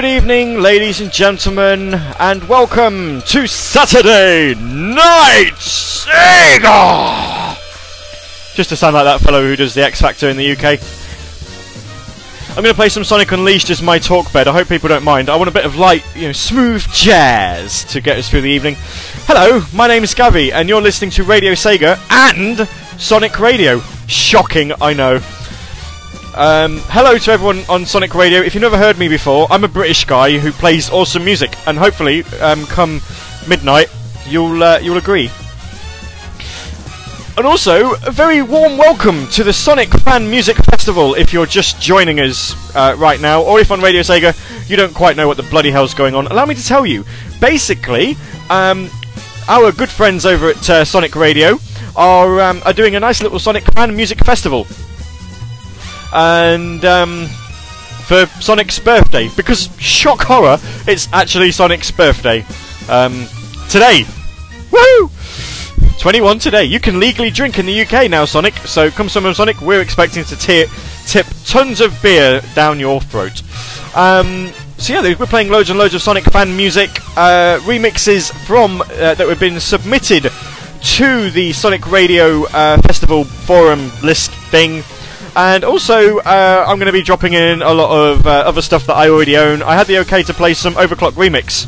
Good evening, ladies and gentlemen, and welcome to Saturday Night Sega! Just to sound like that fellow who does the X Factor in the UK. I'm going to play some Sonic Unleashed as my talk bed. I hope people don't mind. I want a bit of light, you know, smooth jazz to get us through the evening. Hello, my name is Gavi, and you're listening to Radio Sega and Sonic Radio. Shocking, I know. Um, hello to everyone on Sonic Radio. If you've never heard me before, I'm a British guy who plays awesome music, and hopefully, um, come midnight, you'll uh, you'll agree. And also, a very warm welcome to the Sonic Fan Music Festival if you're just joining us uh, right now, or if on Radio Sega you don't quite know what the bloody hell's going on. Allow me to tell you. Basically, um, our good friends over at uh, Sonic Radio are, um, are doing a nice little Sonic Fan Music Festival. And um, for Sonic's birthday, because shock horror, it's actually Sonic's birthday. Um, today. Woo! 21 today. You can legally drink in the UK now, Sonic. So come Summer Sonic, we're expecting to tip tons of beer down your throat. Um, so yeah, we're playing loads and loads of Sonic fan music, uh, remixes from uh, that have been submitted to the Sonic Radio uh, Festival forum list thing. And also, uh, I'm going to be dropping in a lot of uh, other stuff that I already own. I had the okay to play some Overclock remix,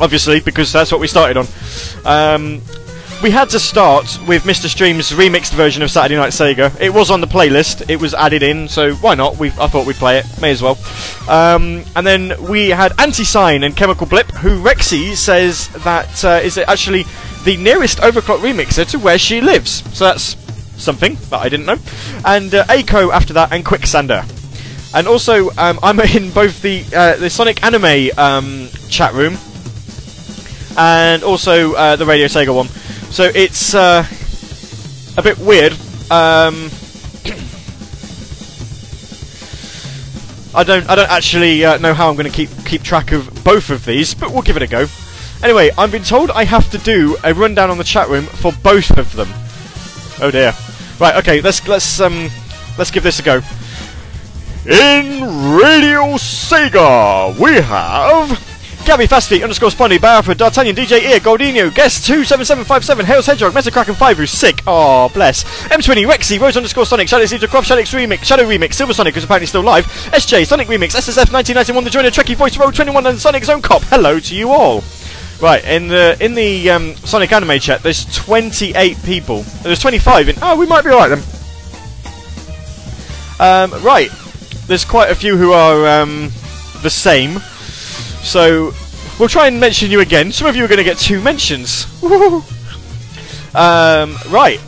obviously, because that's what we started on. Um, we had to start with Mr. Stream's remixed version of Saturday Night Sega. It was on the playlist, it was added in, so why not? We, I thought we'd play it, may as well. Um, and then we had Anti-Sign and Chemical Blip, who Rexy says that uh, is actually the nearest overclock remixer to where she lives. So that's something that I didn't know. And uh, Aiko after that, and Quicksander. And also, um, I'm in both the uh, the Sonic Anime um, chat room and also uh, the Radio Sega one. So it's uh, a bit weird. Um, I don't I don't actually uh, know how I'm going to keep keep track of both of these, but we'll give it a go. Anyway, I've been told I have to do a rundown on the chat room for both of them. Oh dear. Right, okay, let's let's um let's give this a go. In Radio Sega, we have Gabby Fastfeet underscore Spondy, Barford, D'Artagnan, DJ Ear, Goldino, Guest 27757, Hales Hedgehog, Metacracken 5, who's sick, oh bless. M20, Rexy, Rose underscore Sonic, Shadow Seeds Croft, Shadow's Remix, Shadow Remix, Silver Sonic, who's apparently still live, SJ, Sonic Remix, SSF 1991, the joiner, Trekkie Voice, Road 21, and Sonic's own cop. Hello to you all. Right, in the in the um, Sonic Anime chat, there's 28 people. There's 25 in. Oh, we might be alright then. Um, right, there's quite a few who are um, the same. So we'll try and mention you again. Some of you are going to get two mentions. um, right.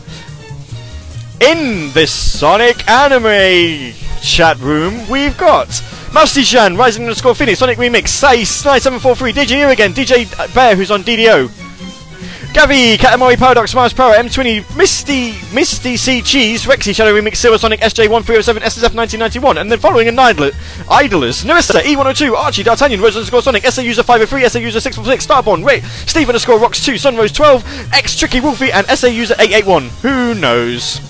In this Sonic Anime chat room, we've got Mousty Jan, Rising underscore Phoenix, Sonic Remix, Sace, 9743, DJ you again, DJ Bear, who's on DDO. Gavi, Katamari Paradox, Mars Power, M20, Misty, Misty C Cheese, Rexy, Shadow Remix, Silver Sonic, SJ1307, SSF 1991, and then following an idler, Idlers, Narissa, E102, Archie, D'Artagnan, Rose underscore Sonic, SA User 503, SA User 646, Starborn, Ray, Steve underscore Rocks 2, Sunrose 12, X Tricky Wolfie, and SA User 881. Who knows?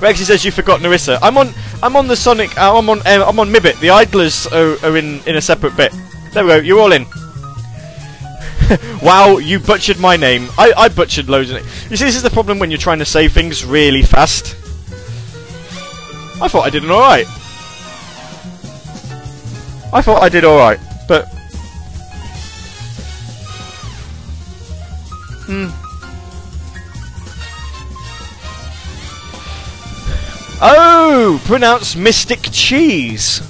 Rexy says you forgot Narissa. I'm on, I'm on the Sonic, uh, I'm on, uh, I'm on Mibit. The Idlers are, are in, in a separate bit. There we go, you're all in. wow, you butchered my name. I, I butchered loads of it. You see, this is the problem when you're trying to say things really fast. I thought I did an alright. I thought I did alright, but... Hmm. Oh! Pronounce Mystic Cheese.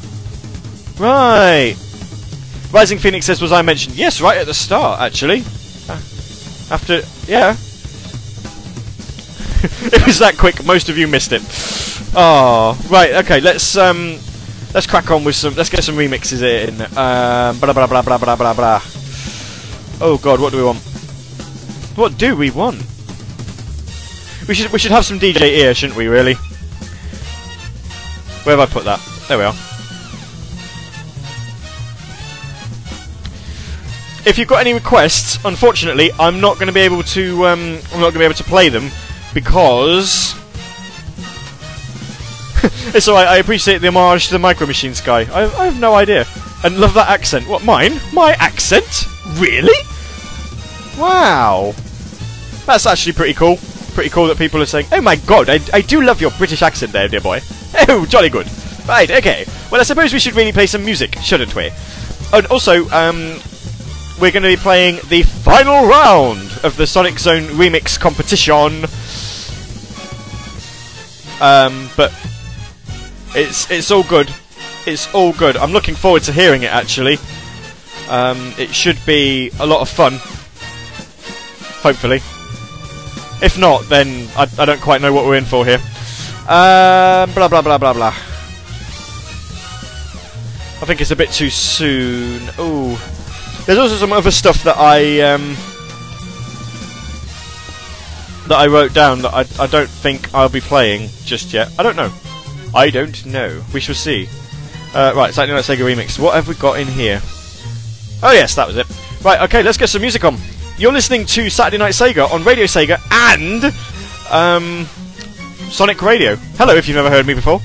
Right. Rising Phoenix says, was I mentioned? Yes, right at the start, actually. Uh, after, yeah. it was that quick, most of you missed it. Oh, right, okay, let's, um, let's crack on with some, let's get some remixes in. Um, blah, blah, blah, blah, blah, blah, blah. Oh god, what do we want? What do we want? We should, we should have some DJ ear, shouldn't we, really? Where have I put that? There we are. if you've got any requests, unfortunately, I'm not going to be able to. Um, I'm not going to be able to play them because it's alright. I appreciate the homage to the Micro Machines guy. I, I have no idea, and love that accent. What mine? My accent? Really? Wow. That's actually pretty cool. Pretty cool that people are saying, "Oh my god, I, I do love your British accent there, dear boy." Oh, jolly good. Right, okay. Well, I suppose we should really play some music, shouldn't we? And also, um, we're going to be playing the final round of the Sonic Zone Remix competition. Um, but It's it's all good. It's all good. I'm looking forward to hearing it actually. Um, it should be a lot of fun. Hopefully. If not, then I, I don't quite know what we're in for here. Um, blah blah blah blah blah. I think it's a bit too soon. Ooh. There's also some other stuff that I um, that I wrote down that I, I don't think I'll be playing just yet. I don't know. I don't know. We shall see. Uh, right, Saturday Night Sega Remix. What have we got in here? Oh yes, that was it. Right, okay, let's get some music on. You're listening to Saturday Night Sega on Radio Sega and um, Sonic Radio. Hello, if you've never heard me before.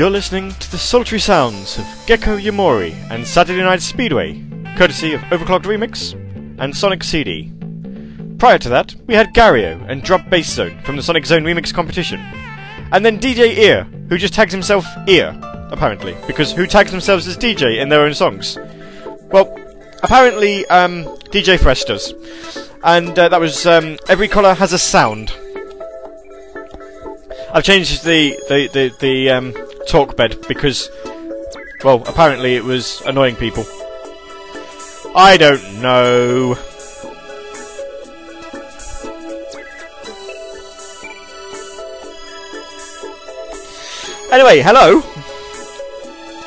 You're listening to the sultry sounds of Gecko Yamori and Saturday Night Speedway, courtesy of Overclocked Remix and Sonic CD. Prior to that, we had Gario and Drop Bass Zone from the Sonic Zone Remix competition. And then DJ Ear, who just tags himself Ear, apparently, because who tags themselves as DJ in their own songs? Well, apparently, um, DJ Fresh does. And uh, that was um, Every Colour Has a Sound. I've changed the the the, the um, talk bed because, well, apparently it was annoying people. I don't know. Anyway, hello.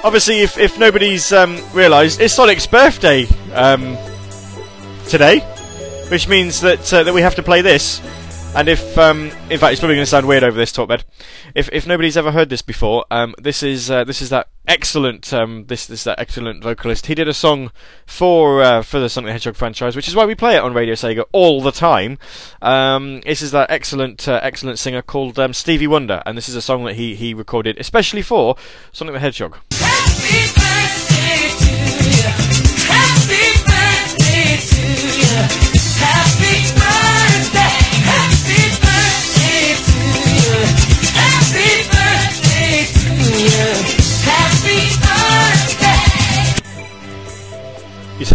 Obviously, if, if nobody's um, realised, it's Sonic's birthday um, today, which means that uh, that we have to play this. And if, um, in fact, it's probably going to sound weird over this talk bed. If if nobody's ever heard this before, um, this is uh, this is that excellent um, this this that excellent vocalist. He did a song for uh, for the Sonic the Hedgehog franchise, which is why we play it on Radio Sega all the time. Um, this is that excellent uh, excellent singer called um, Stevie Wonder, and this is a song that he he recorded especially for Sonic the Hedgehog.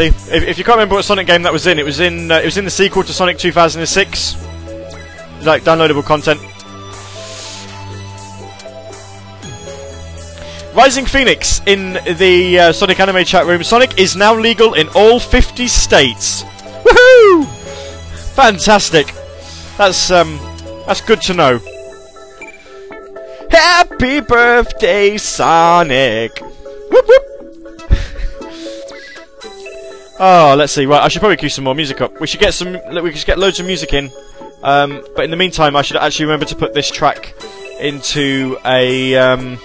If, if, you can't remember what Sonic game that was in, it was in uh, it was in the sequel to Sonic 2006. Like downloadable content. Rising Phoenix in the uh, Sonic Anime chat room. Sonic is now legal in all 50 states. Woohoo! Fantastic. That's um, that's good to know. Happy birthday, Sonic! Whoop whoop! Oh, let's see. Right, I should probably cue some more music up. We should get some. We should get loads of music in. Um, but in the meantime, I should actually remember to put this track into a um,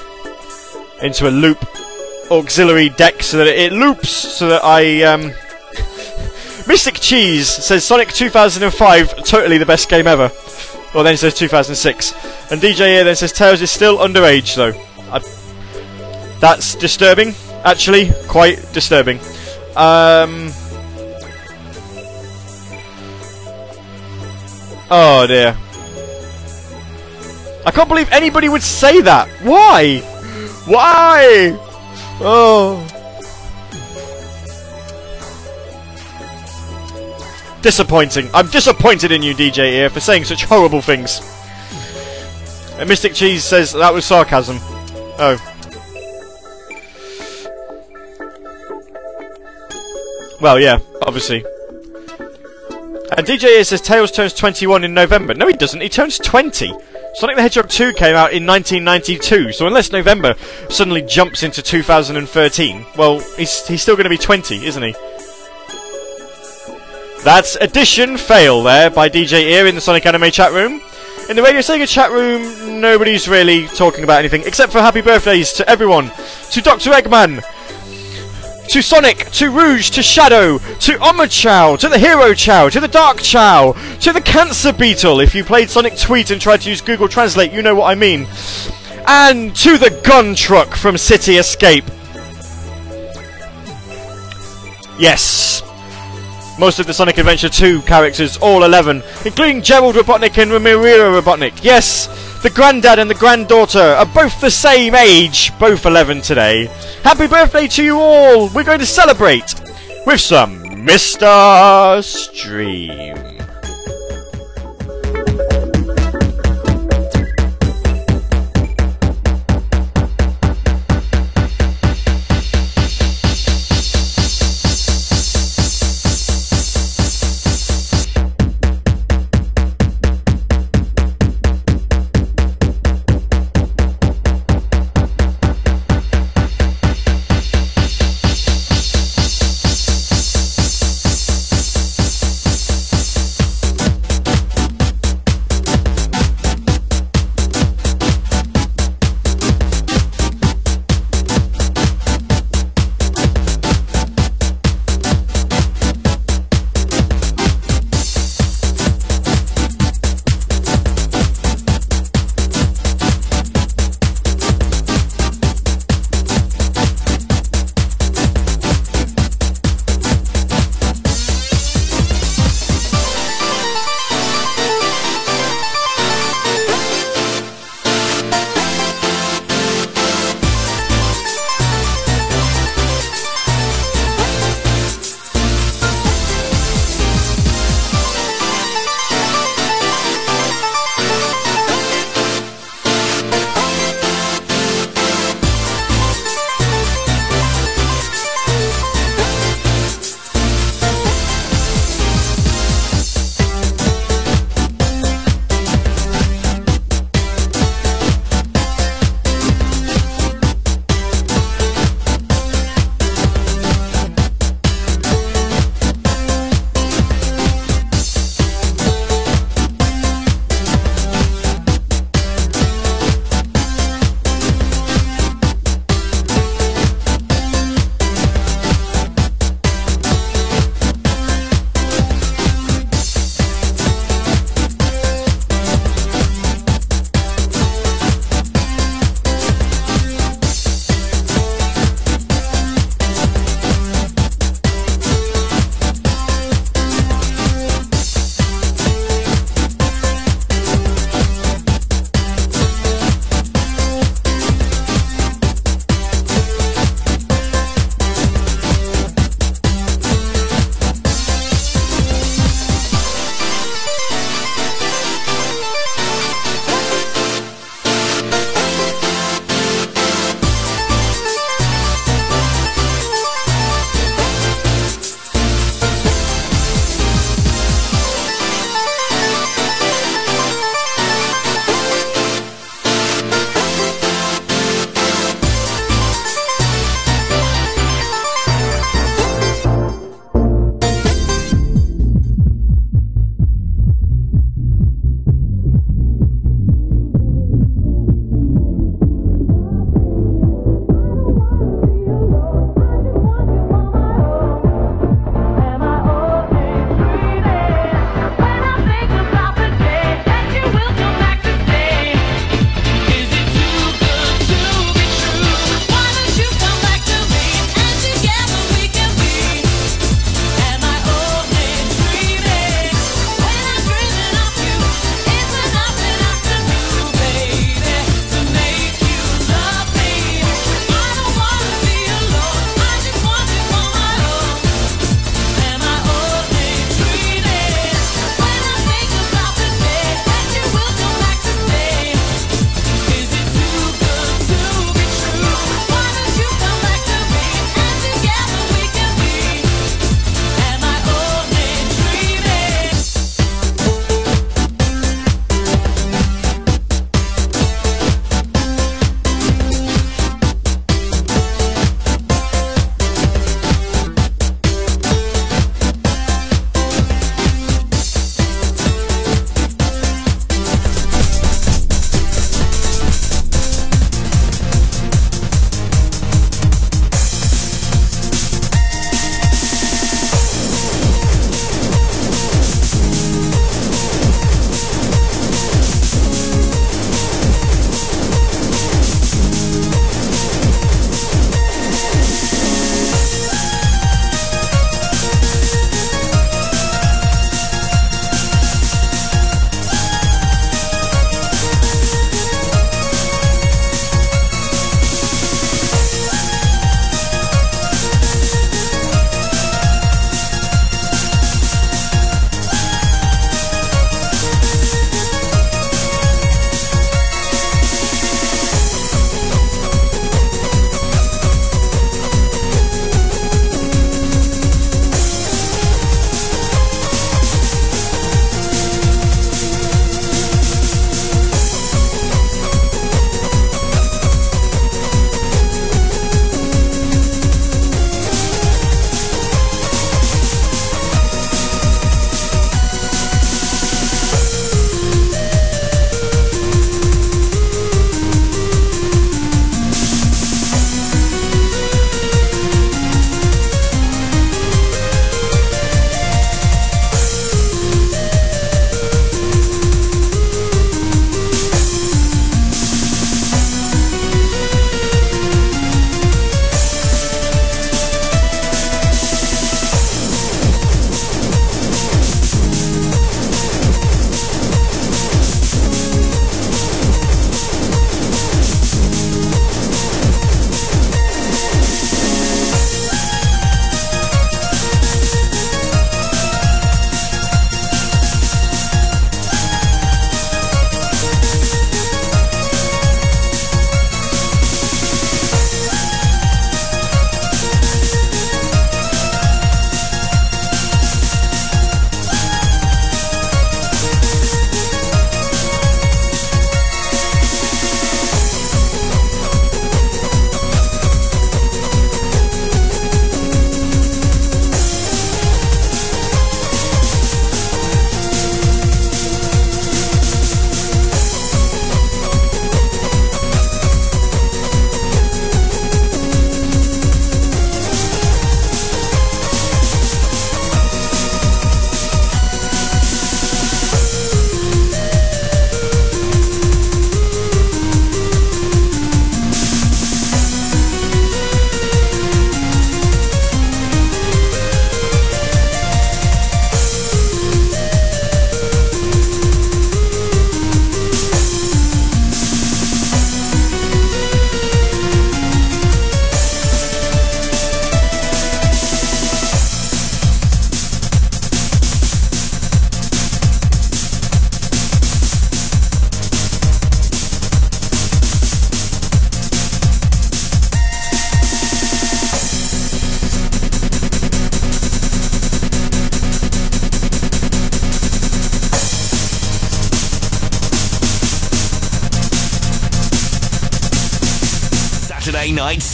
into a loop auxiliary deck so that it loops so that I um, Mystic Cheese says Sonic 2005 totally the best game ever. Well, then he says 2006. And DJ Ear then says Tails is still underage, though. I, that's disturbing, actually. Quite disturbing. Um, oh, dear. I can't believe anybody would say that. Why? Why? Oh. Disappointing. I'm disappointed in you, DJ Ear, for saying such horrible things. And Mystic Cheese says that was sarcasm. Oh. Well, yeah, obviously. Uh, and DJ Ear says Tails turns 21 in November. No, he doesn't. He turns 20. Sonic the Hedgehog 2 came out in 1992, so unless November suddenly jumps into 2013, well, he's, he's still going to be 20, isn't he? That's addition fail there by DJ Ear in the Sonic Anime chat room. In the Radio Sega chat room, nobody's really talking about anything except for happy birthdays to everyone. To Dr. Eggman, to Sonic, to Rouge, to Shadow, to Omochao, to the Hero Chao, to the Dark Chao, to the Cancer Beetle. If you played Sonic Tweet and tried to use Google Translate, you know what I mean. And to the Gun Truck from City Escape. Yes, most of the Sonic Adventure 2 characters, all 11, including Gerald Robotnik and Maria Robotnik. Yes, the granddad and the granddaughter are both the same age, both 11 today. Happy birthday to you all! We're going to celebrate with some Mr. Stream.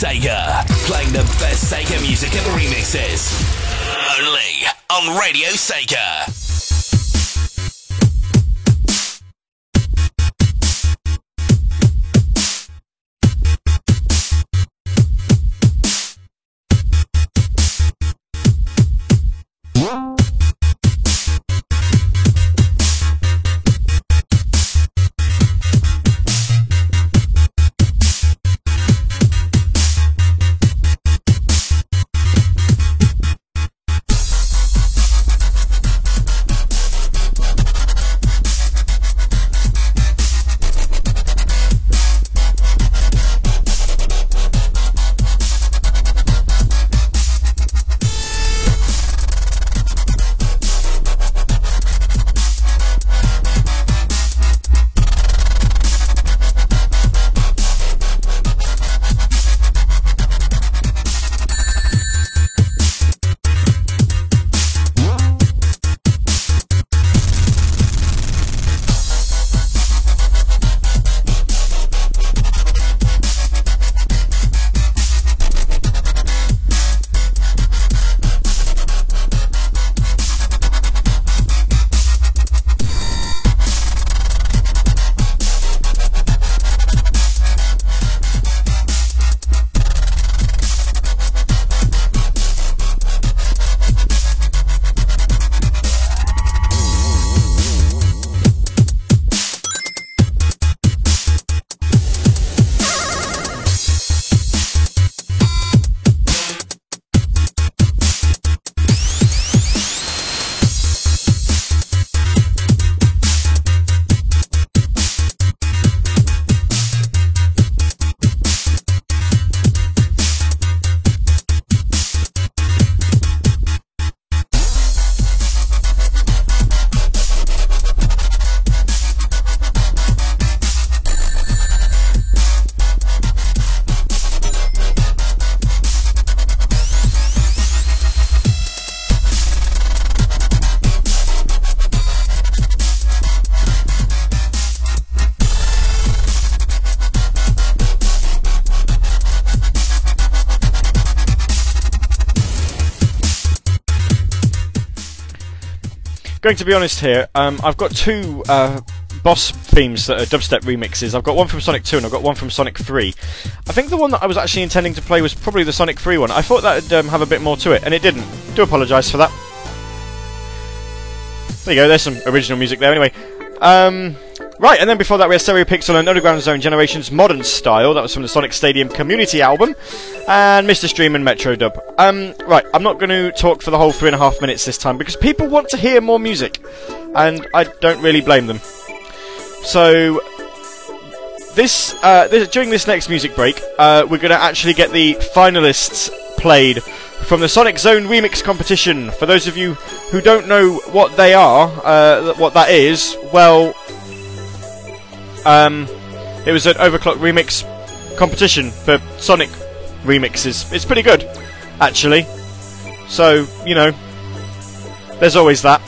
Sega. Going to be honest here. Um, I've got two uh, boss themes that are dubstep remixes. I've got one from Sonic 2 and I've got one from Sonic 3. I think the one that I was actually intending to play was probably the Sonic 3 one. I thought that would um, have a bit more to it, and it didn't. Do apologise for that. There you go, there's some original music there anyway. Um, Right, and then before that we had Stereo Pixel and Underground Zone Generations Modern Style. That was from the Sonic Stadium Community album. And Mr. Stream and Metro Dub. Um, right, I'm not going to talk for the whole three and a half minutes this time because people want to hear more music. And I don't really blame them. So, this, uh, this during this next music break, uh, we're going to actually get the finalists played from the Sonic Zone Remix competition. For those of you who don't know what they are, uh, what that is, well, um, it was an overclock remix competition for Sonic remixes. It's pretty good, actually. So you know, there's always that.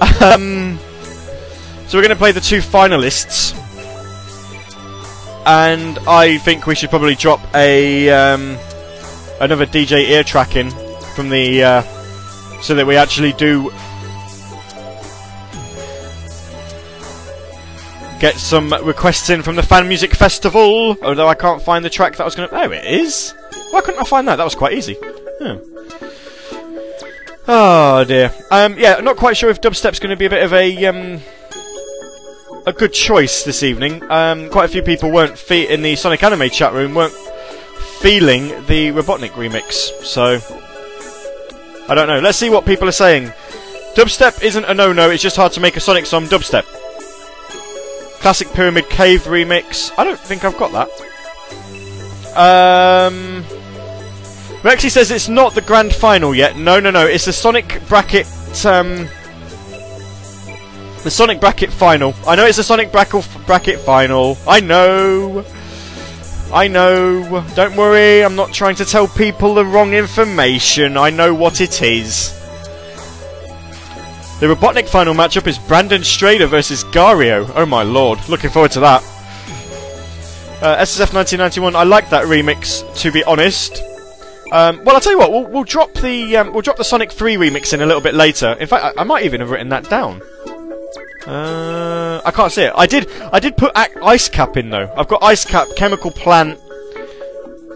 um, so we're going to play the two finalists, and I think we should probably drop a um, another DJ Ear tracking from the uh, so that we actually do get some requests in from the Fan Music Festival. Although I can't find the track that I was going to. Oh, it is. Why couldn't I find that? That was quite easy. Oh, oh dear. Um, yeah, not quite sure if dubstep's going to be a bit of a um, a good choice this evening. Um, quite a few people weren't fe- in the Sonic Anime chat room weren't feeling the Robotnik remix, so I don't know. Let's see what people are saying. Dubstep isn't a no-no. It's just hard to make a Sonic song dubstep. Classic Pyramid Cave remix. I don't think I've got that. Um, Rexy says it's not the grand final yet. No, no, no. It's the Sonic Bracket. Um, the Sonic Bracket final. I know it's the Sonic Bracket final. I know. I know. Don't worry. I'm not trying to tell people the wrong information. I know what it is. The Robotnik final matchup is Brandon Strader versus Gario. Oh my lord, looking forward to that. Uh, SSF 1991. I like that remix, to be honest. Um, well, I'll tell you what. We'll, we'll drop the um, we'll drop the Sonic 3 remix in a little bit later. In fact, I, I might even have written that down. Uh, I can't see it. I did. I did put ac- Ice Cap in though. I've got Ice Cap, Chemical Plant,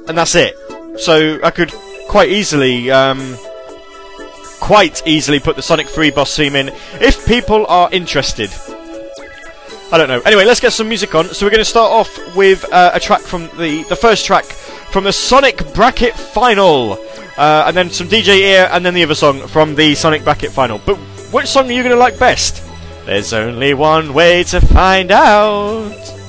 and that's it. So I could quite easily, um, quite easily put the Sonic 3 boss theme in if people are interested. I don't know. Anyway, let's get some music on. So we're going to start off with uh, a track from the the first track from the Sonic Bracket Final, uh, and then some DJ Ear, and then the other song from the Sonic Bracket Final. But which song are you going to like best? There's only one way to find out.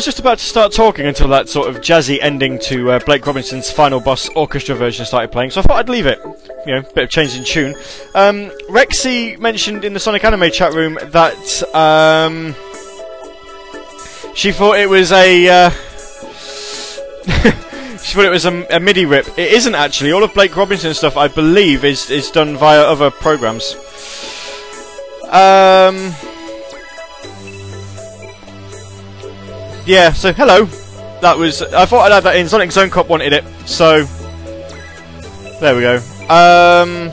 Was just about to start talking until that sort of jazzy ending to uh, Blake Robinson's final boss orchestra version started playing, so I thought I'd leave it. You know, bit of change in tune. Um, Rexy mentioned in the Sonic Anime chat room that um, she thought it was a. Uh, she thought it was a, a, MIDI rip. It isn't actually. All of Blake Robinson stuff, I believe, is is done via other programs. Um. Yeah, so hello. That was. I thought I'd add that in. Sonic Zone Cop wanted it, so. There we go. Um.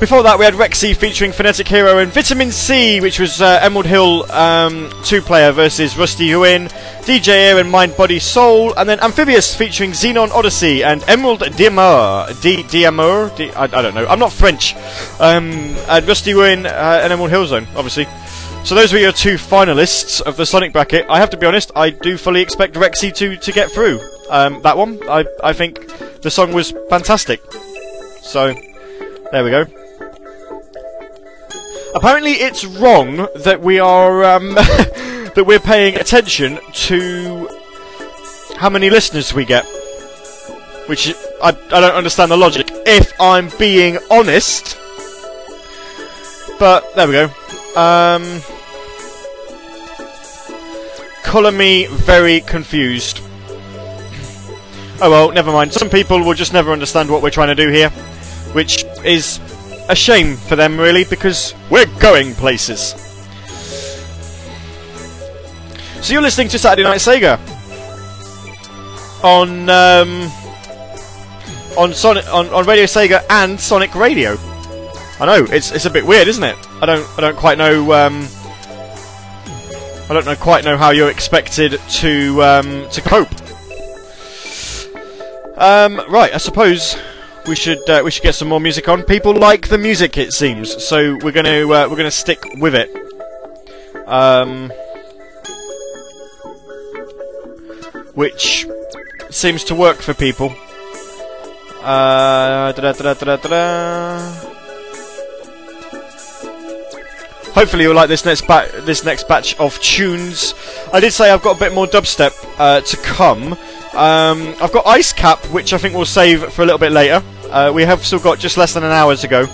Before that, we had Rexy featuring Phonetic Hero and Vitamin C, which was uh, Emerald Hill um, two-player versus Rusty Huin, DJ Ear and Mind Body Soul, and then Amphibious featuring Xenon Odyssey and Emerald Diamur. D Diamur? D- I, I don't know. I'm not French. Um, and Rusty Huin uh, and Emerald Hill Zone, obviously. So those were your two finalists of the Sonic bracket. I have to be honest, I do fully expect Rexy to, to get through um, that one. I, I think the song was fantastic. So, there we go. Apparently it's wrong that we are, um, that we're paying attention to how many listeners we get. Which, I, I don't understand the logic, if I'm being honest. But, there we go. Um, colour me very confused. Oh well, never mind. Some people will just never understand what we're trying to do here, which is a shame for them, really, because we're going places. So you're listening to Saturday Night Sega on um, on Sonic on, on Radio Sega and Sonic Radio. I know it's it's a bit weird, isn't it? I don't I don't quite know. Um, I don't know quite know how you're expected to um, to cope. Um, right, I suppose we should uh, we should get some more music on. People like the music, it seems, so we're to uh, we're to stick with it. Um, which seems to work for people. Uh, Hopefully you'll like this next ba- this next batch of tunes. I did say I've got a bit more dubstep uh, to come. Um, I've got Ice Cap, which I think we'll save for a little bit later. Uh, we have still got just less than an hour to go,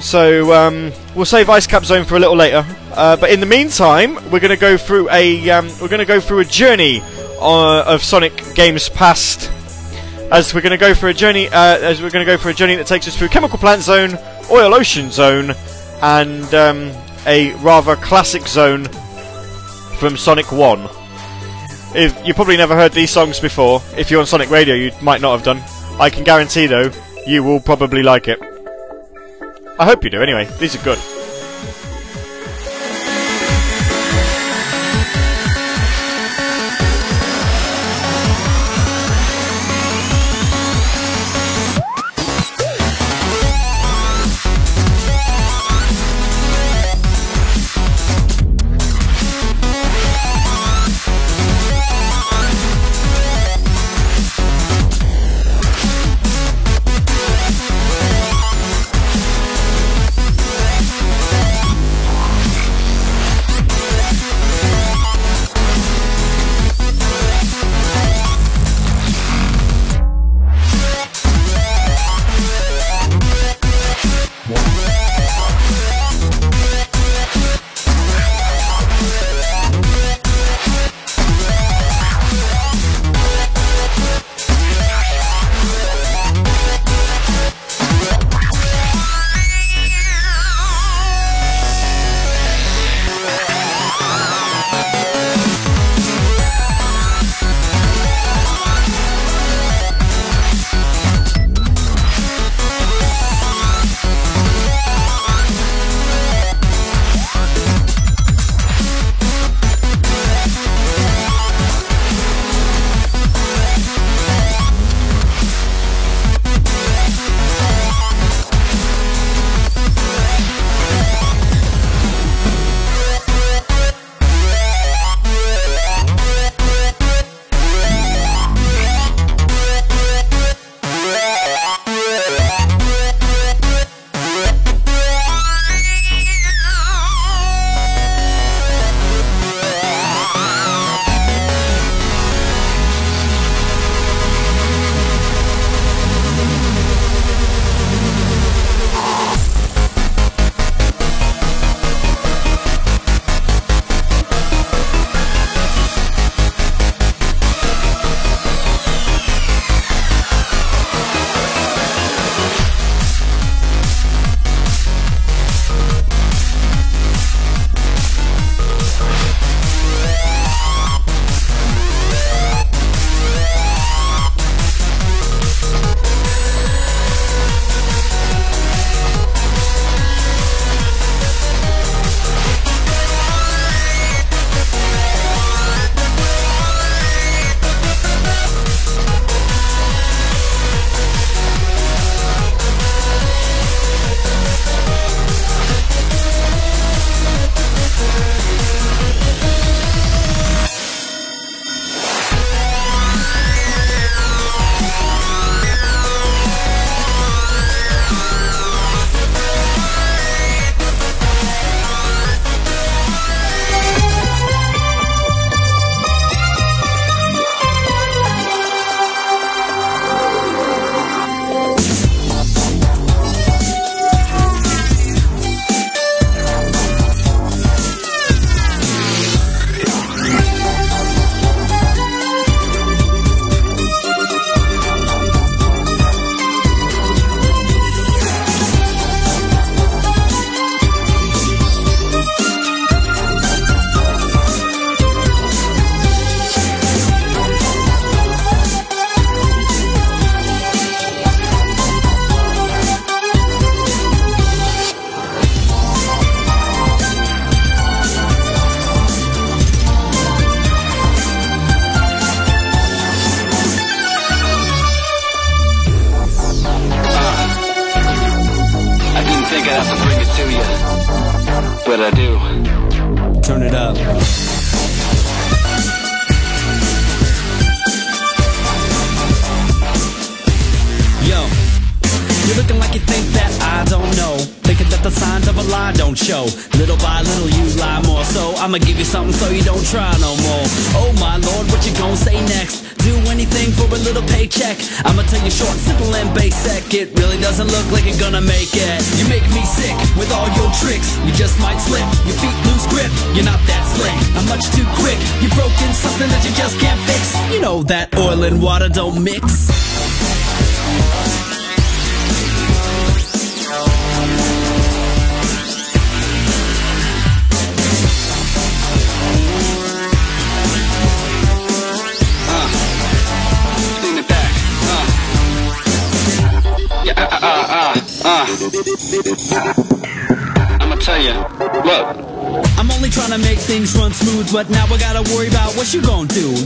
so um, we'll save Ice Cap Zone for a little later. Uh, but in the meantime, we're going to go through a um, we're going to go through a journey uh, of Sonic games past. As we're going to go for a journey, uh, as we're going to go for a journey that takes us through Chemical Plant Zone, Oil Ocean Zone, and um, a rather classic zone from Sonic 1. If you probably never heard these songs before, if you're on Sonic Radio, you might not have done. I can guarantee, though, you will probably like it. I hope you do, anyway. These are good.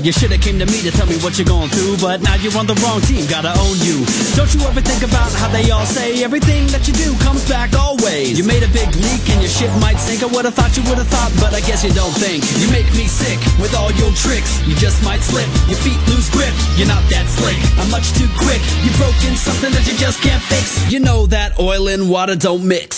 You shoulda came to me to tell me what you're going through, but now you're on the wrong team, gotta own you. Don't you ever think about how they all say everything that you do comes back always? You made a big leak and your shit might sink. I would've thought you would've thought, but I guess you don't think. You make me sick with all your tricks. You just might slip, your feet lose grip. You're not that slick. I'm much too quick. You've broken something that you just can't fix. You know that oil and water don't mix.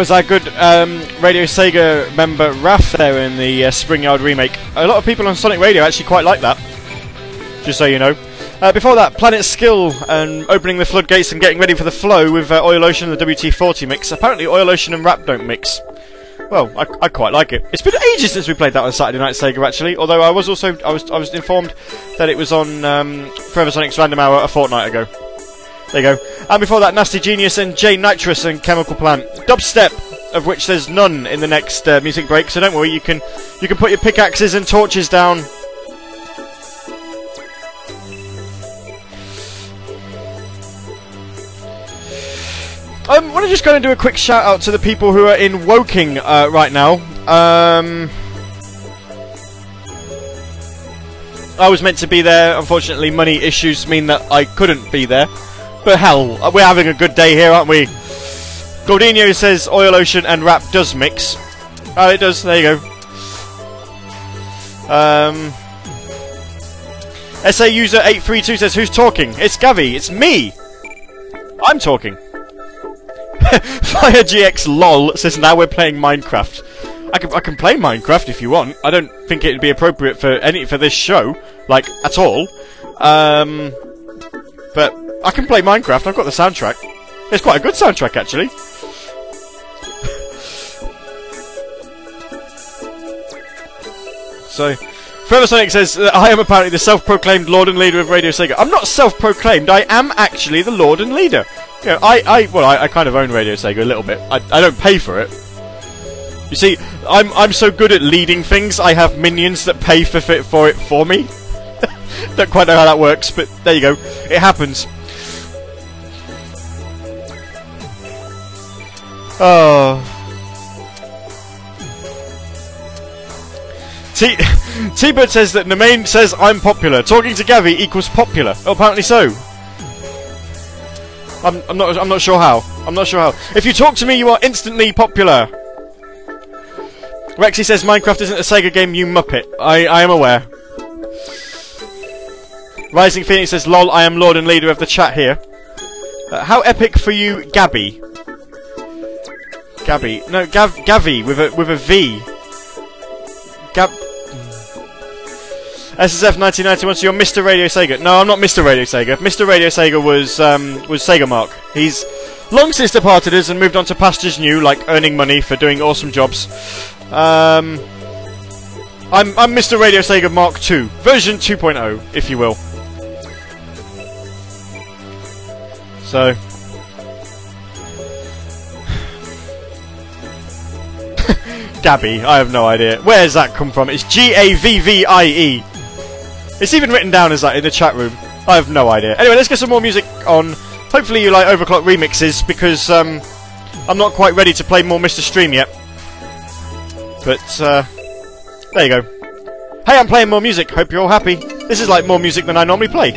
Was our good um, Radio Sega member Raf there in the uh, Spring Yard remake. A lot of people on Sonic Radio actually quite like that. Just so you know. Uh, before that, Planet Skill and opening the floodgates and getting ready for the flow with uh, Oil Ocean and the WT40 mix. Apparently, Oil Ocean and Rap don't mix. Well, I, I quite like it. It's been ages since we played that on Saturday Night Sega, actually. Although I was also I was I was informed that it was on um, Forever Sonic's Random Hour a fortnight ago. There you go. And before that, Nasty Genius and J Nitrous and Chemical Plant. Dubstep, of which there's none in the next uh, music break. So don't worry, you can you can put your pickaxes and torches down. Um, I'm just going to do a quick shout out to the people who are in Woking uh, right now. Um, I was meant to be there. Unfortunately, money issues mean that I couldn't be there. But hell, we're having a good day here, aren't we? Gordino says Oil Ocean and Rap does mix. Oh, it does. There you go. Um, SA user 832 says, Who's talking? It's Gavvie. It's me. I'm talking. Fire GX LOL says now we're playing Minecraft. I can I can play Minecraft if you want. I don't think it'd be appropriate for any for this show, like at all. Um, but I can play Minecraft. I've got the soundtrack. It's quite a good soundtrack actually. so, Forever Sonic says uh, I am apparently the self-proclaimed Lord and Leader of Radio Sega. I'm not self-proclaimed. I am actually the Lord and Leader. You know, I, I, well, I, I kind of own Radio Sega a little bit. I, I don't pay for it. You see, I'm, I'm so good at leading things. I have minions that pay for for it for me. don't quite know how that works, but there you go. It happens. Oh. T T-Bird says that Nemain says I'm popular. Talking to Gavvie equals popular. Oh, apparently so. I'm, I'm not. I'm not sure how. I'm not sure how. If you talk to me, you are instantly popular. Rexy says Minecraft isn't a Sega game, you muppet. I, I am aware. Rising Phoenix says, "Lol, I am Lord and Leader of the chat here." Uh, how epic for you, Gabby? Gabby? No, Gav Gavvie with a with a V. Gab. SSF 1991, so you're Mr. Radio Sega. No, I'm not Mr. Radio Sega. Mr. Radio Sega was um, was Sega Mark. He's long since departed us and moved on to pastures new, like earning money for doing awesome jobs. Um, I'm I'm Mr. Radio Sega Mark II, version 2.0, if you will. So. Gabby, I have no idea. Where's that come from? It's G A V V I E. It's even written down as that in the chat room. I have no idea. Anyway, let's get some more music on. Hopefully you like Overclock remixes because um, I'm not quite ready to play more Mr. Stream yet. But uh, there you go. Hey, I'm playing more music. Hope you're all happy. This is like more music than I normally play.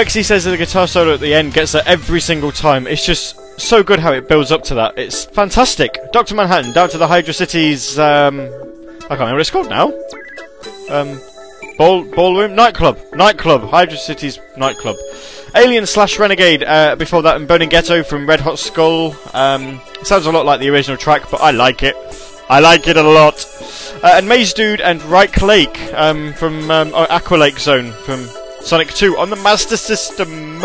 Rexy says that the guitar solo at the end gets there every single time. It's just so good how it builds up to that. It's fantastic. Dr. Manhattan, down to the Hydrocity's, um, I can't remember what it's called now. Um, ball, ballroom? Nightclub. Nightclub. Hydrocity's nightclub. Alien slash Renegade, uh, before that, and Burning Ghetto from Red Hot Skull. Um, sounds a lot like the original track, but I like it. I like it a lot. Uh, and Maze Dude and Reich Lake um, from um, oh, Aqua Lake Zone from Sonic 2 on the Master System.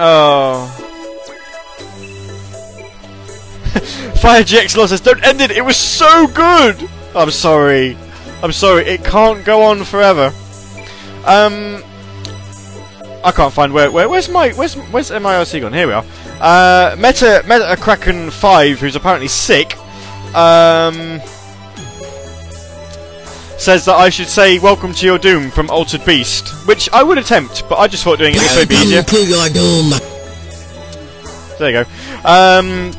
Oh. Fire GX Law says, Don't end it! It was so good! I'm sorry. I'm sorry. It can't go on forever. Um. I can't find where. where where's my. Where's, where's MIRC gone? Here we are. Uh, Meta, Meta Kraken 5, who's apparently sick, um, says that I should say welcome to your doom from Altered Beast, which I would attempt, but I just thought doing it would be easier. to your doom. There you go. Um,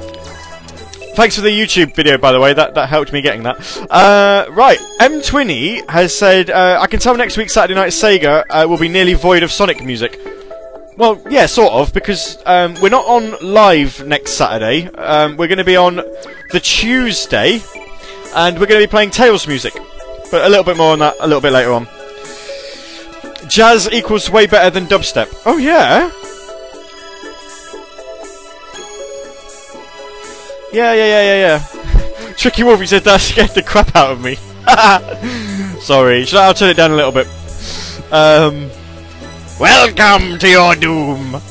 thanks for the YouTube video, by the way. That that helped me getting that. Uh, right, M Twinny has said uh, I can tell next week Saturday Night Sega uh, will be nearly void of Sonic music. Well, yeah, sort of, because um, we're not on live next Saturday. Um, we're going to be on the Tuesday, and we're going to be playing Tails music. But a little bit more on that a little bit later on. Jazz equals way better than dubstep. Oh yeah. Yeah, yeah, yeah, yeah, yeah. Tricky Wolfie said that scared the crap out of me. Sorry, should I I'll turn it down a little bit. Um, welcome to your doom.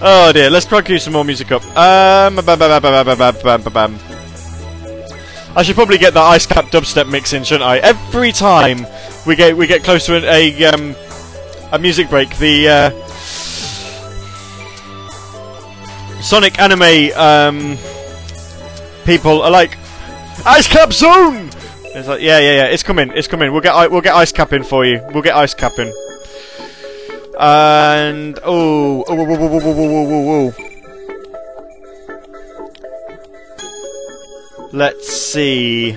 oh dear, let's crank you some more music up. Um, bam, bam, bam, I should probably get that ice cap dubstep mix in, shouldn't I? Every time we get we get close to a, a um a music break, the uh, Sonic anime um, people are like, Ice Cap Zone. It's like, yeah, yeah, yeah. It's coming. It's coming. We'll get we'll get ice capping for you. We'll get ice capping. And oh, oh, whoa, whoa, whoa, whoa, whoa, whoa, whoa. Let's see.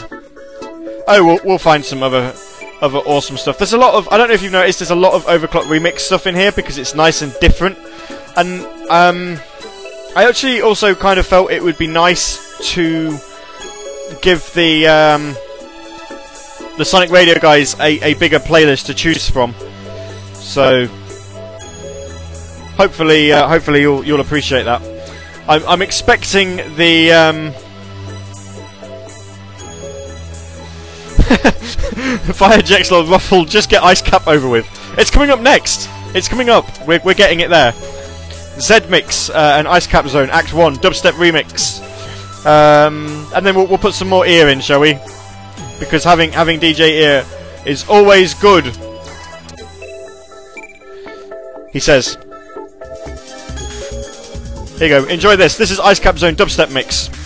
Oh, we'll we'll find some other other awesome stuff. There's a lot of I don't know if you've noticed. There's a lot of OverClocked ReMix stuff in here because it's nice and different. And um, I actually also kind of felt it would be nice to give the um, the Sonic Radio guys a, a bigger playlist to choose from. So hopefully, uh, hopefully you'll you'll appreciate that. I'm, I'm expecting the um, Fire Jexlord Ruffle just get Ice Cap over with. It's coming up next. It's coming up. We're, we're getting it there. Z Mix uh, and Ice Cap Zone Act 1 Dubstep Remix. Um, and then we'll, we'll put some more ear in, shall we? Because having having DJ ear is always good. He says. Here you go. Enjoy this. This is Ice Cap Zone Dubstep Mix.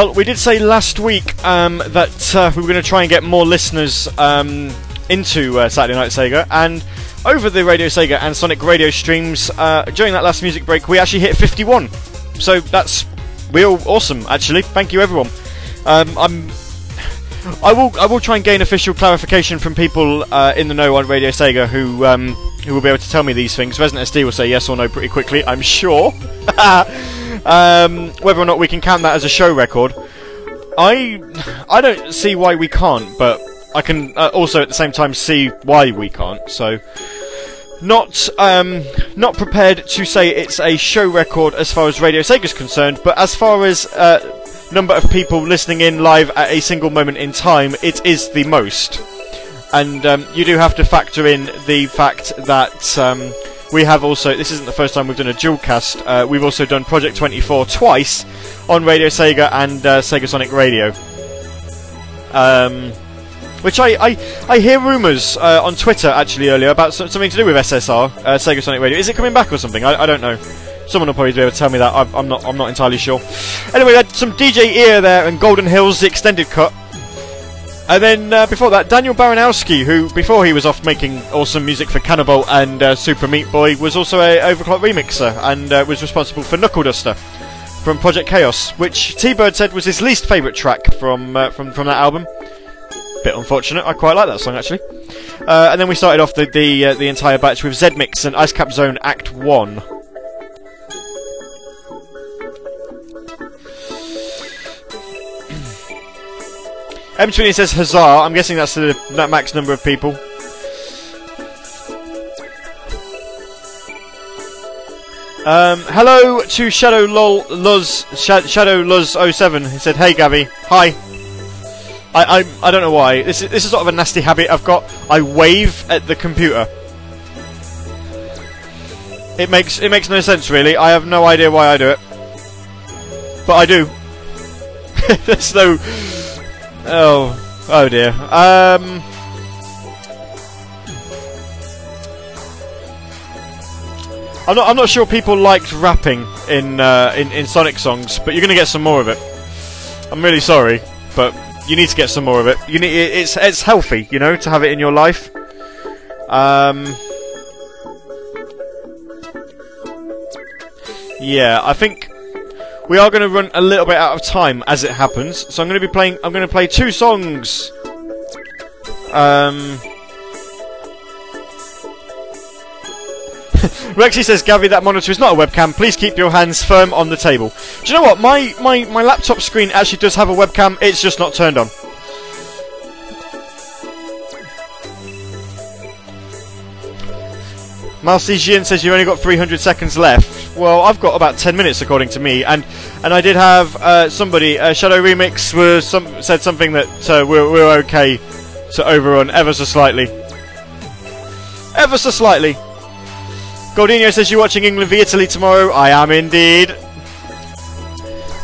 Well, we did say last week um, that uh, we were going to try and get more listeners um, into uh, Saturday Night Sega, and over the Radio Sega and Sonic radio streams uh, during that last music break, we actually hit 51. So that's real awesome, actually. Thank you, everyone. Um, I'm. I will. I will try and gain official clarification from people uh, in the know on Radio Sega who um, who will be able to tell me these things. Resident SD will say yes or no pretty quickly. I'm sure. um, whether or not we can count that as a show record, I I don't see why we can't, but I can uh, also at the same time see why we can't. So, not um, not prepared to say it's a show record as far as Radio Sega is concerned, but as far as uh, number of people listening in live at a single moment in time, it is the most. And um, you do have to factor in the fact that um, we have also. This isn't the first time we've done a dual cast. Uh, we've also done Project 24 twice on Radio Sega and uh, Sega Sonic Radio. Um, which I, I, I hear rumours uh, on Twitter actually earlier about so- something to do with SSR, uh, Sega Sonic Radio. Is it coming back or something? I, I don't know. Someone will probably be able to tell me that. I'm, I'm not I'm not entirely sure. Anyway, we had some DJ Ear there and Golden Hills, the extended cut. And then uh, before that, Daniel Baranowsky, who before he was off making awesome music for Canabalt and uh, Super Meat Boy, was also a Overclock remixer and uh, was responsible for Knuckle Duster from Project Chaos, which T-Bird said was his least favourite track from uh, from from that album. Bit unfortunate. I quite like that song actually. Uh, and then we started off the the, uh, the entire batch with Zedmix and Ice Cap Zone Act One. M20 says huzzah. I'm guessing that's the max number of people. Um, hello to Shadow Lol Luz Sha- Shadow Luz 07. He said, "Hey Gavvie, hi." I, I I don't know why. This is this is sort of a nasty habit I've got. I wave at the computer. It makes it makes no sense really. I have no idea why I do it, but I do. There's no. Oh oh dear. Um. I'm not. I'm not sure people liked rapping in uh, in in Sonic songs, but you're gonna get some more of it. I'm really sorry, but you need to get some more of it. You need. It's it's healthy, you know, to have it in your life. Um. Yeah, I think we are going to run a little bit out of time as it happens. So I'm going to be playing. I'm going to play two songs. Um. Rexy says, Gavvie, that monitor is not a webcam. Please keep your hands firm on the table. Do you know what? My, my, my laptop screen actually does have a webcam, it's just not turned on. Malcesian says You've only got 300 seconds left. Well, I've got about 10 minutes according to me, and and I did have uh, somebody, uh, Shadow Remix, was some said something that uh, we're, we're okay to overrun ever so slightly. Ever so slightly. Goldino says you're watching England v Italy tomorrow. I am indeed.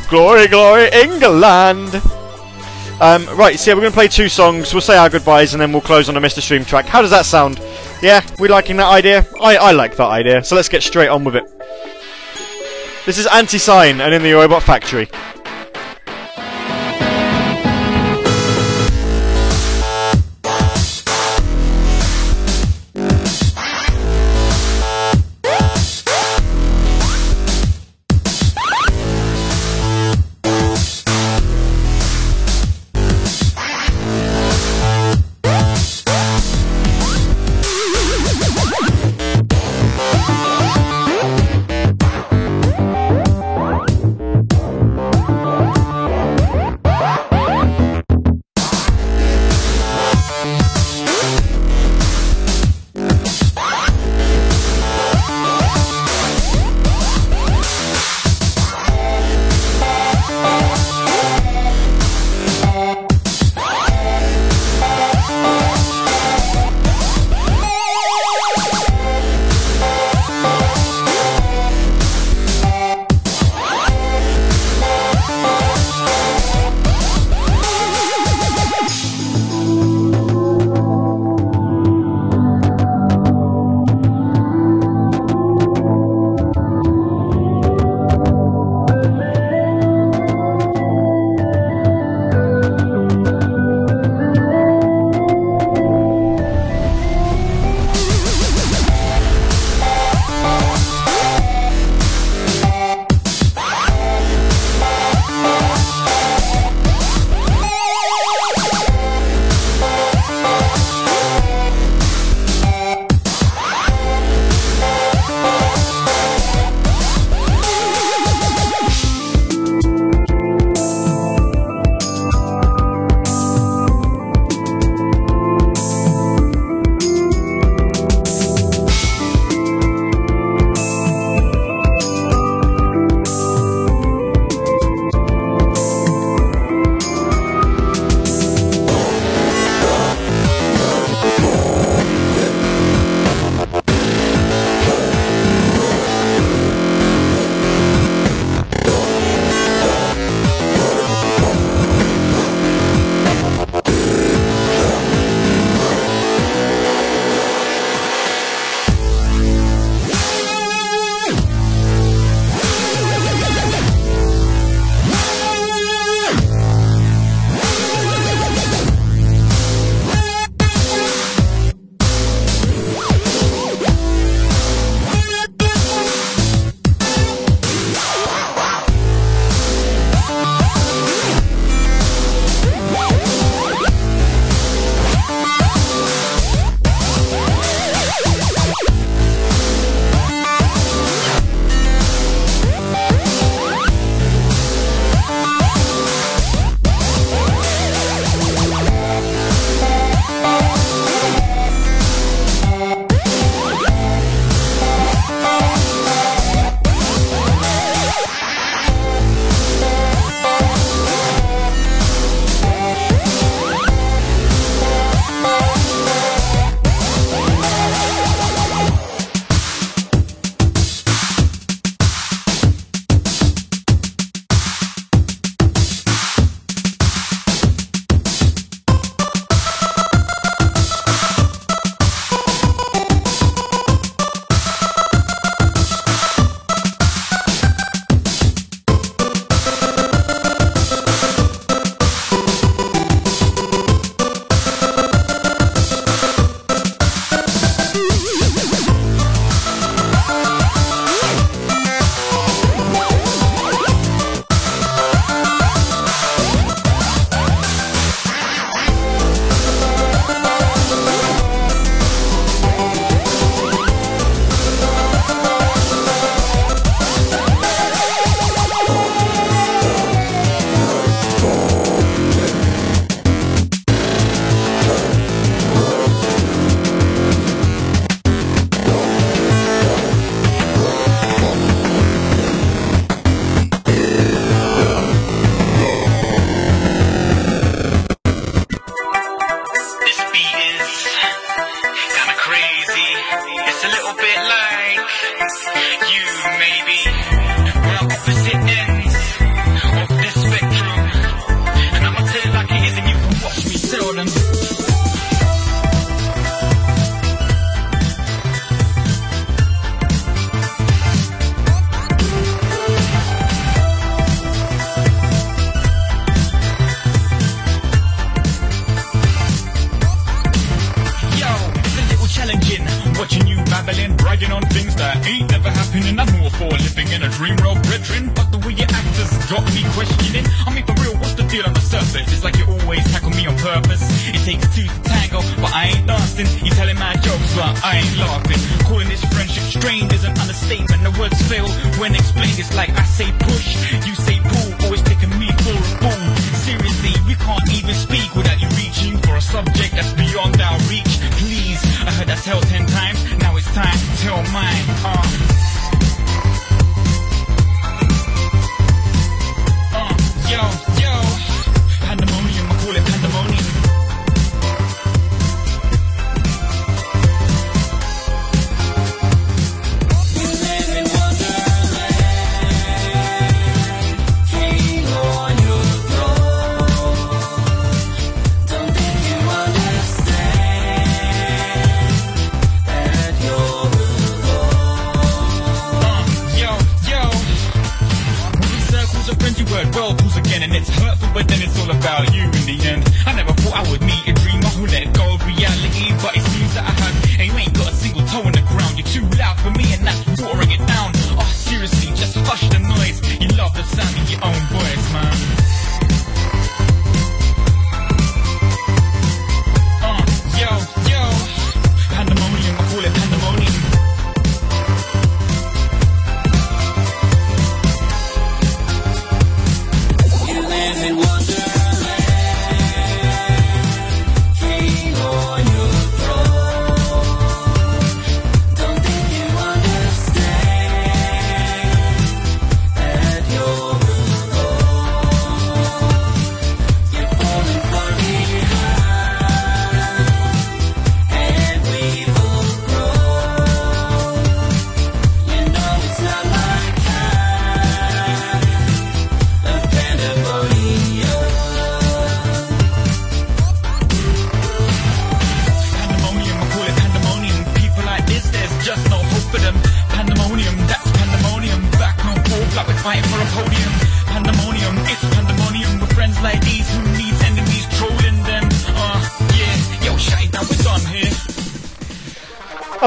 Glory, glory, England! Um, right, so yeah, we're going to play two songs. We'll say our goodbyes and then we'll close on a Mr. Stream track. How does that sound? Yeah, we liking that idea? I, I like that idea, so let's get straight on with it. This is Anti Sign and in the Robot Factory.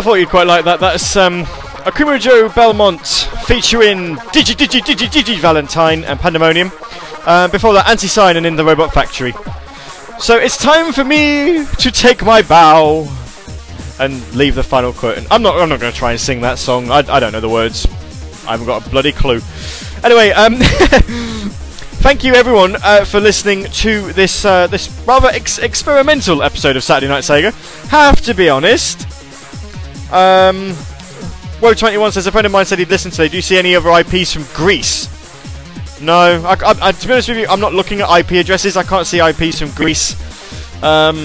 Thought you'd quite like that. That's um, Akumajou Belmont featuring Digi Digi Digi Digi Valentine and Pandemonium. Uh, before that, Anti Sign and In the Robot Factory. So it's time for me to take my bow and leave the final curtain. I'm not. I'm not going to try and sing that song. I, I don't know the words. I haven't got a bloody clue. Anyway, um, thank you everyone uh, for listening to this uh, this rather ex- experimental episode of Saturday Night Sega. Have to be honest. Um, Woe21 says a friend of mine said he'd listen today. Do you see any other IPs from Greece? No, I, I, I- to be honest with you, I'm not looking at IP addresses. I can't see IPs from Greece. Um,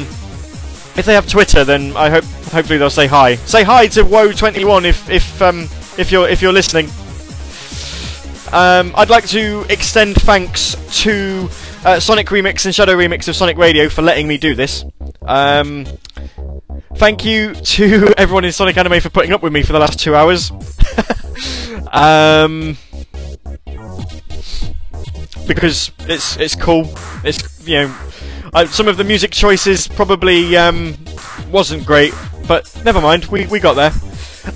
if they have Twitter, then I hope hopefully they'll say hi. Say hi to Woe21 if if um, if you're if you're listening. Um, I'd like to extend thanks to uh, Sonic Remix and Shadow Remix of Sonic Radio for letting me do this. Um, thank you to everyone in Sonic Anime for putting up with me for the last two hours. um, because it's it's cool. It's you know, uh, some of the music choices probably um, wasn't great, but never mind. We we got there.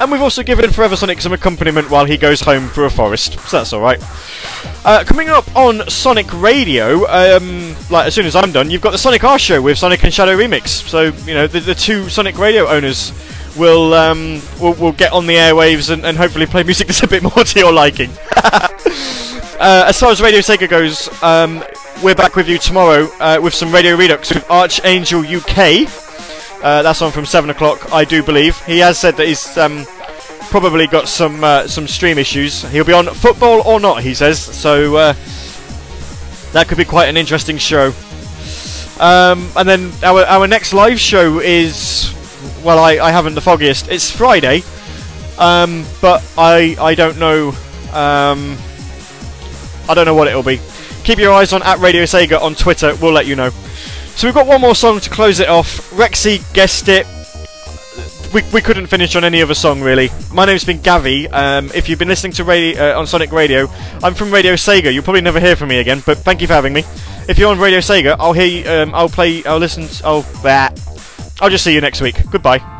And we've also given Forever Sonic some accompaniment while he goes home through a forest, so that's alright. Uh, coming up on Sonic Radio, um, like as soon as I'm done, you've got the Sonic R show with Sonic and Shadow Remix. So you know the, the two Sonic Radio owners will um, will, will get on the airwaves and, and hopefully play music that's a bit more to your liking. Uh, as far as Radio Sega goes, um, we're back with you tomorrow uh, with some Radio Redux with Archangel UK. Uh, that's on from seven o'clock, I do believe. He has said that he's um, probably got some uh, some stream issues. He'll be on football or not, he says. So uh, that could be quite an interesting show. Um, and then our our next live show is well, I, I haven't the foggiest. It's Friday, um, but I I don't know. Um, I don't know what it'll be. Keep your eyes on at Radio Sega on Twitter. We'll let you know. So we've got one more song to close it off. Rexy guessed it. We, we couldn't finish on any other song really. My name's been Gavvie. Um, if you've been listening to radio uh, on Sonic Radio, I'm from Radio Sega. You'll probably never hear from me again, but thank you for having me. If you're on Radio Sega, I'll hear. You, um, I'll play. I'll listen. I'll. Bah. I'll just see you next week. Goodbye.